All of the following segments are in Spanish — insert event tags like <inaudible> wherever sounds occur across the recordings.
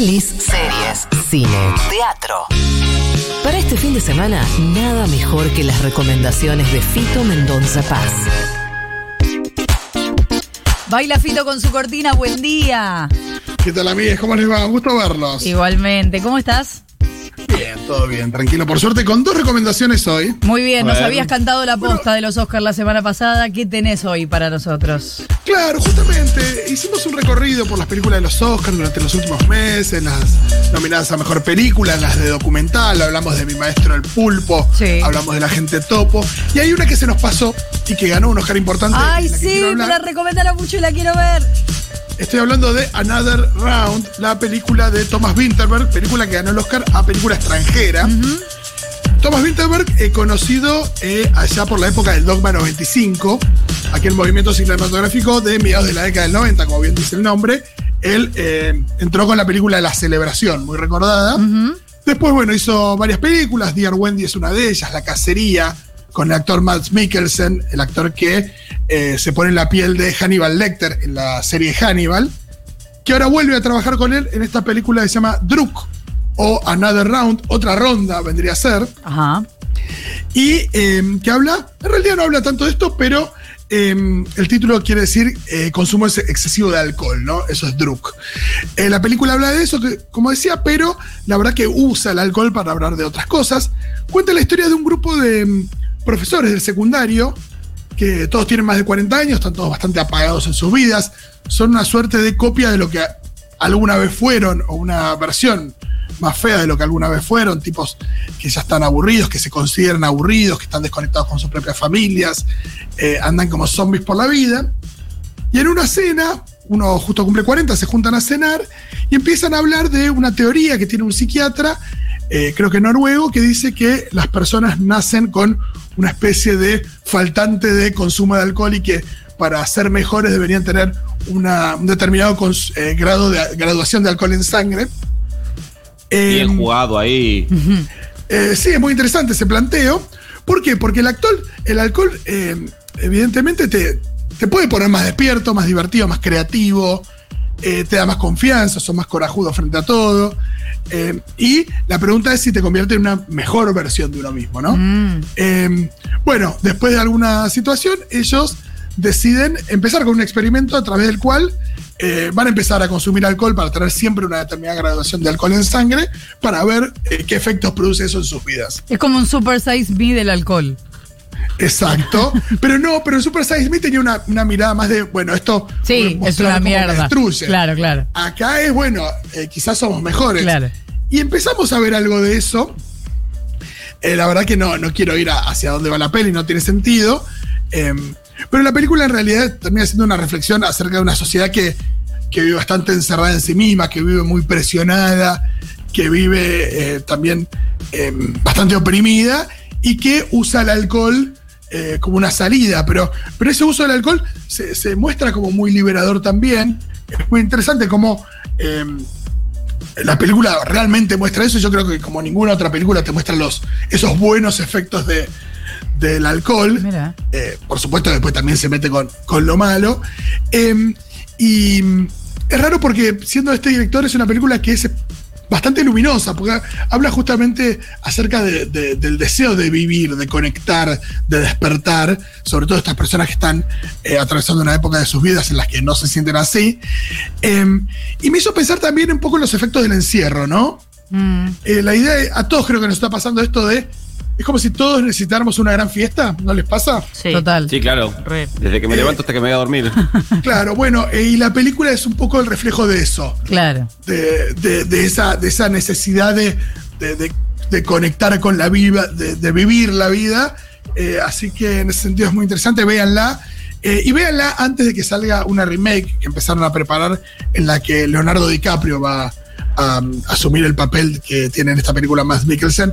Pelis, series, cine, teatro. Para este fin de semana, nada mejor que las recomendaciones de Fito Mendonza Paz. Baila Fito con su cortina, buen día. ¿Qué tal, amigues? ¿Cómo les va? Un gusto verlos. Igualmente, ¿cómo estás? Bien, todo bien, tranquilo. Por suerte, con dos recomendaciones hoy. Muy bien, nos habías cantado la posta de los Oscars la semana pasada. ¿Qué tenés hoy para nosotros? Claro, justamente hicimos un recorrido por las películas de los Oscars durante los últimos meses, las nominadas a mejor película, las de documental, hablamos de Mi Maestro el Pulpo, Sí. hablamos de La Gente Topo, y hay una que se nos pasó y que ganó un Oscar importante. Ay, sí, me la recomendaron mucho y la quiero ver. Estoy hablando de Another Round, la película de Thomas Winterberg, película que ganó el Oscar a película extranjera. Thomas Winterberg, eh, conocido eh, allá por la época del Dogma 95, aquel movimiento cinematográfico de mediados de la década del 90, como bien dice el nombre. Él eh, entró con la película La Celebración, muy recordada. Después, bueno, hizo varias películas. Dear Wendy es una de ellas, La Cacería, con el actor Mads Mikkelsen, el actor que eh, se pone en la piel de Hannibal Lecter en la serie Hannibal, que ahora vuelve a trabajar con él en esta película que se llama Druk o Another Round, otra ronda vendría a ser, Ajá. y eh, que habla, en realidad no habla tanto de esto, pero eh, el título quiere decir eh, consumo ex- excesivo de alcohol, ¿no? Eso es Druk. Eh, la película habla de eso, que, como decía, pero la verdad que usa el alcohol para hablar de otras cosas. Cuenta la historia de un grupo de mm, profesores del secundario, que todos tienen más de 40 años, están todos bastante apagados en sus vidas, son una suerte de copia de lo que alguna vez fueron, o una versión más fea de lo que alguna vez fueron, tipos que ya están aburridos, que se consideran aburridos, que están desconectados con sus propias familias, eh, andan como zombies por la vida. Y en una cena, uno justo cumple 40, se juntan a cenar y empiezan a hablar de una teoría que tiene un psiquiatra, eh, creo que noruego, que dice que las personas nacen con una especie de faltante de consumo de alcohol y que para ser mejores deberían tener una- un determinado eh, grado de graduación de alcohol en sangre. Bien Em, jugado ahí. eh, sí, es muy interesante ese planteo. ¿Por qué? Porque el, actor, el alcohol, eh, evidentemente, te, te puede poner más despierto, más divertido, más creativo, eh, te da más confianza, sos más corajudo frente a todo. Eh, y la pregunta es si te convierte en una mejor versión de uno mismo, ¿no? Mm. Eh, bueno, después de alguna situación, ellos deciden empezar con un experimento a través del cual eh, van a empezar a consumir alcohol para tener siempre una determinada graduación de alcohol en sangre para ver eh, qué efectos produce eso en sus vidas. Es como un super size me del alcohol. Exacto. pero no, pero Super Size Me tenía una, una mirada más de, bueno, esto Sí, es una mierda. destruye. Claro, claro. Acá es, bueno, eh, quizás somos mejores. Claro. Y empezamos a ver algo de eso. Eh, la verdad que no, no quiero ir a- hacia dónde va la peli, no tiene sentido. Eh, pero la película en realidad termina siendo una reflexión acerca de una sociedad que, que vive bastante encerrada en sí misma, que vive muy presionada, que vive eh, también eh, bastante oprimida y que usa el alcohol eh, como una salida. Pero, pero ese uso del alcohol se, se muestra como muy liberador también. Es muy interesante como la película realmente muestra eso. Yo creo que como ninguna otra película te muestra los, esos buenos efectos de, del alcohol. Eh, por supuesto, después también se mete con, con lo malo. Eh, y es raro porque siendo este director es una película que es bastante luminosa, porque habla justamente acerca de- de- del deseo de vivir, de conectar, de despertar, sobre todo estas personas que están eh, atravesando una época de sus vidas en las que no se sienten así. Eh, y me hizo pensar también un poco en los efectos del encierro, ¿no? Mm. Eh, la idea, de- a todos creo que nos está pasando esto de, es como si todos necesitáramos una gran fiesta, ¿no les pasa? Sí. Total. Sí, claro. Re. Desde que me levanto hasta que me voy a dormir. <laughs> Claro, bueno, eh, y la película es un poco el reflejo de eso, Claro. de, de- de esa, de esa necesidad de, de- de- de conectar con la vida, de, de vivir la vida. Eh, así que en ese sentido es muy interesante, véanla. Eh, y véanla antes de que salga una remake que empezaron a preparar en la que Leonardo DiCaprio va a, um, asumir el papel que tiene en esta película más Mikkelsen.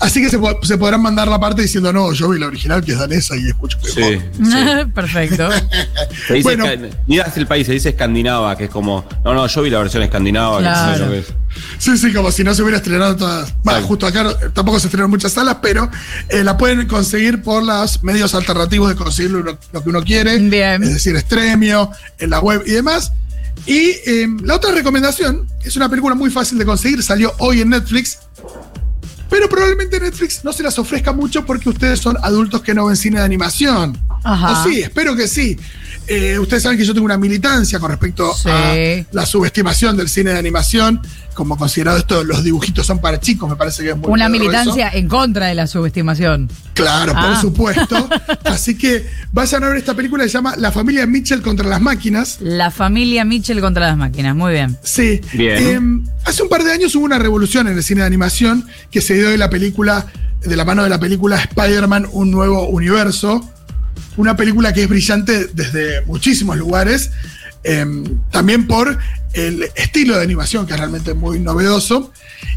Así que se, se podrán mandar la parte diciendo, no, yo vi la original que es danesa y es mucho mejor. Sí. <laughs> Perfecto. <laughs> Se dice Bueno. el país, se dice escandinava, que es como. No, no, yo vi la versión escandinava, que Claro. no sé lo que es. Sí, sí, como si no se hubiera estrenado todas. Claro. justo acá tampoco se estrenan muchas salas, pero eh, la pueden conseguir por los medios alternativos de conseguir lo, lo que uno quiere. Bien. Es decir, Estremio, en la web y demás. Y eh, la otra recomendación es una película muy fácil de conseguir, salió hoy en Netflix. Pero probablemente Netflix no se las ofrezca mucho porque ustedes son adultos que no ven cine de animación. Ajá. O sí, espero que sí. Eh, ustedes saben que yo tengo una militancia con respecto Sí. a la subestimación del cine de animación. Como considerado esto, los dibujitos son para chicos, me parece que es muy Una militancia en contra de la subestimación. Claro, por Ah. supuesto. <laughs> Así que vayan a ver esta película que se llama La familia Mitchell contra las máquinas. La familia Mitchell contra las máquinas. Muy bien. Sí. Bien. Eh, hace un par de años hubo una revolución en el cine de animación que se dio de la película, de la mano de la película Spider-Man, un nuevo universo. Una película que es brillante desde muchísimos lugares. eh, también por el estilo de animación, que es realmente muy novedoso.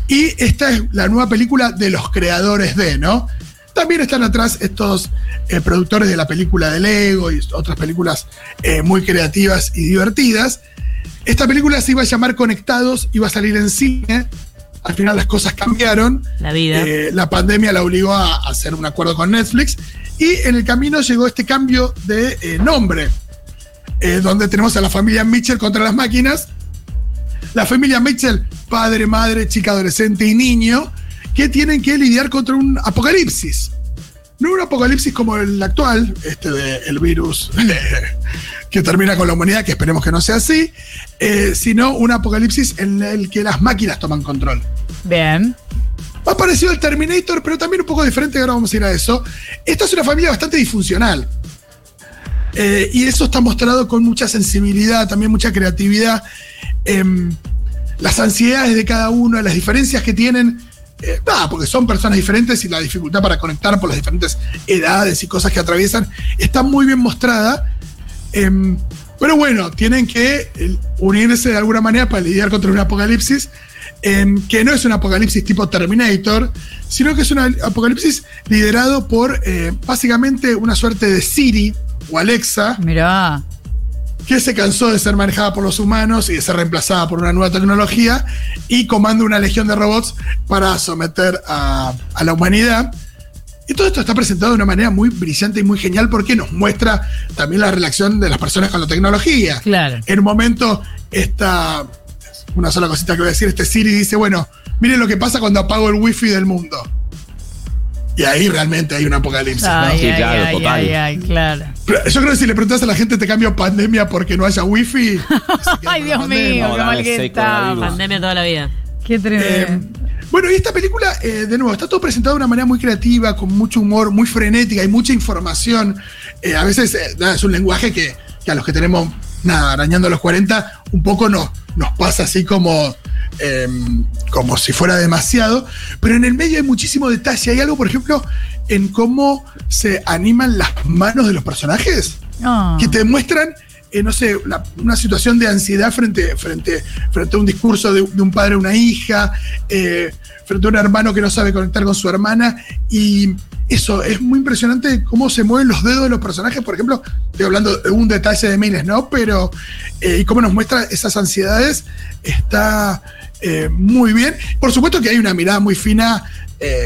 Y esta es la nueva película de los creadores de, ¿no? También están atrás estos eh, productores de la película de Lego y otras películas eh, muy creativas y divertidas. Esta película se iba a llamar Conectados, iba a salir en cine. Al final las cosas cambiaron. La vida. Eh, la pandemia la obligó a a hacer un acuerdo con Netflix. Y en el camino llegó este cambio de eh, nombre, eh, donde tenemos a la familia Mitchell contra las máquinas. La familia Mitchell, padre, madre, chica, adolescente y niño, que tienen que lidiar contra un apocalipsis. No un apocalipsis como el actual, este del virus <laughs> que termina con la humanidad, que esperemos que no sea así, eh, sino un apocalipsis en el que las máquinas toman control. Bien. Ha parecido el Terminator, pero también un poco diferente, ahora vamos a ir a eso. Esta es una familia bastante disfuncional. Eh, y eso está mostrado con mucha sensibilidad, también mucha creatividad. Em, las ansiedades de cada uno, las diferencias que tienen, eh, nada, porque son personas diferentes y la dificultad para conectar por las diferentes edades y cosas que atraviesan está muy bien mostrada. Em, pero bueno, tienen que unirse de alguna manera para lidiar contra un apocalipsis, em, que no es un apocalipsis tipo Terminator, sino que es un apocalipsis liderado por eh, básicamente una suerte de Siri o Alexa, Mirá. que se cansó de ser manejada por los humanos y de ser reemplazada por una nueva tecnología y comanda una legión de robots para someter a, a la humanidad. Y todo esto está presentado de una manera muy brillante y muy genial porque nos muestra también la relación de las personas con la tecnología. Claro. En un momento, esta, una sola cosita que voy a decir, este Siri dice, bueno, miren lo que pasa cuando apago el wifi del mundo. Y ahí realmente hay un apocalipsis. ¿no? Ay, Sí, ay, claro, ay, total. ay, ay, claro. Pero yo creo que si le preguntas a la gente te cambio pandemia porque no haya wifi. <laughs> Ay, Dios mío, No, qué mal que está. Pandemia toda la vida. Qué Eh, tremendo. bueno, y esta película, eh, de nuevo, está todo presentado de una manera muy creativa, con mucho humor, muy frenética y mucha información. Eh, a veces eh, es un lenguaje que, que a los que tenemos, nada, arañando los 40, un poco nos, nos pasa así como, eh, como si fuera demasiado. Pero en el medio hay muchísimo detalle. Hay algo, por ejemplo, en cómo se animan las manos de los personajes Ah. que te muestran, eh, no sé, una situación de ansiedad frente, frente, frente a un discurso de, un padre a una hija, eh, frente a un hermano que no sabe conectar con su hermana. Y eso, es muy impresionante cómo se mueven los dedos de los personajes. Por ejemplo, estoy hablando de un detalle de miles, ¿no? Pero, eh, y cómo nos muestra esas ansiedades, está muy bien. Por supuesto que hay una mirada muy fina.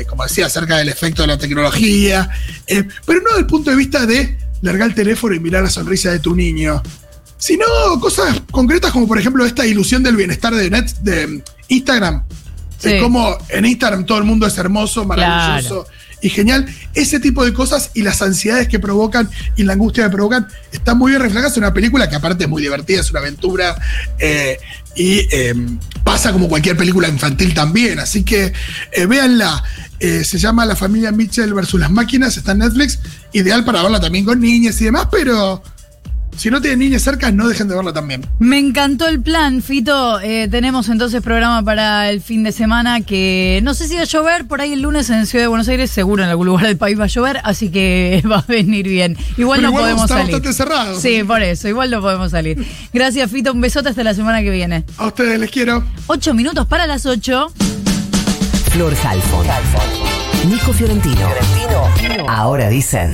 como decía, acerca del efecto de la tecnología, pero no desde el punto de vista de largar el teléfono y mirar la sonrisa de tu niño, sino cosas concretas como por ejemplo esta ilusión del bienestar de, net, de Instagram. Sí. De cómo en Instagram todo el mundo es hermoso, maravilloso y genial. Ese tipo de cosas y las ansiedades que provocan y la angustia que provocan están muy bien reflejadas en una película que aparte es muy divertida, es una aventura eh, y eh, pasa como cualquier película infantil también. Así que eh, véanla. Eh, se llama La familia Mitchell versus las máquinas, está en Netflix. Ideal para verla también con niñas y demás, pero si no tienen niñas cerca, no dejen de verla también. Me encantó el plan, Fito. Eh, tenemos entonces programa para el fin de semana que no sé si va a llover, por ahí el lunes en Ciudad de Buenos Aires, seguro en algún lugar del país va a llover, así que <laughs> va a venir bien. Igual Pero no igual podemos está salir. bastante cerrado. Sí, por eso, igual no podemos salir. Gracias, Fito. Un besote hasta la semana que viene. A ustedes les quiero. Ocho minutos para las ocho. Flor Halfon. Nico Fiorentino. Ahora dicen.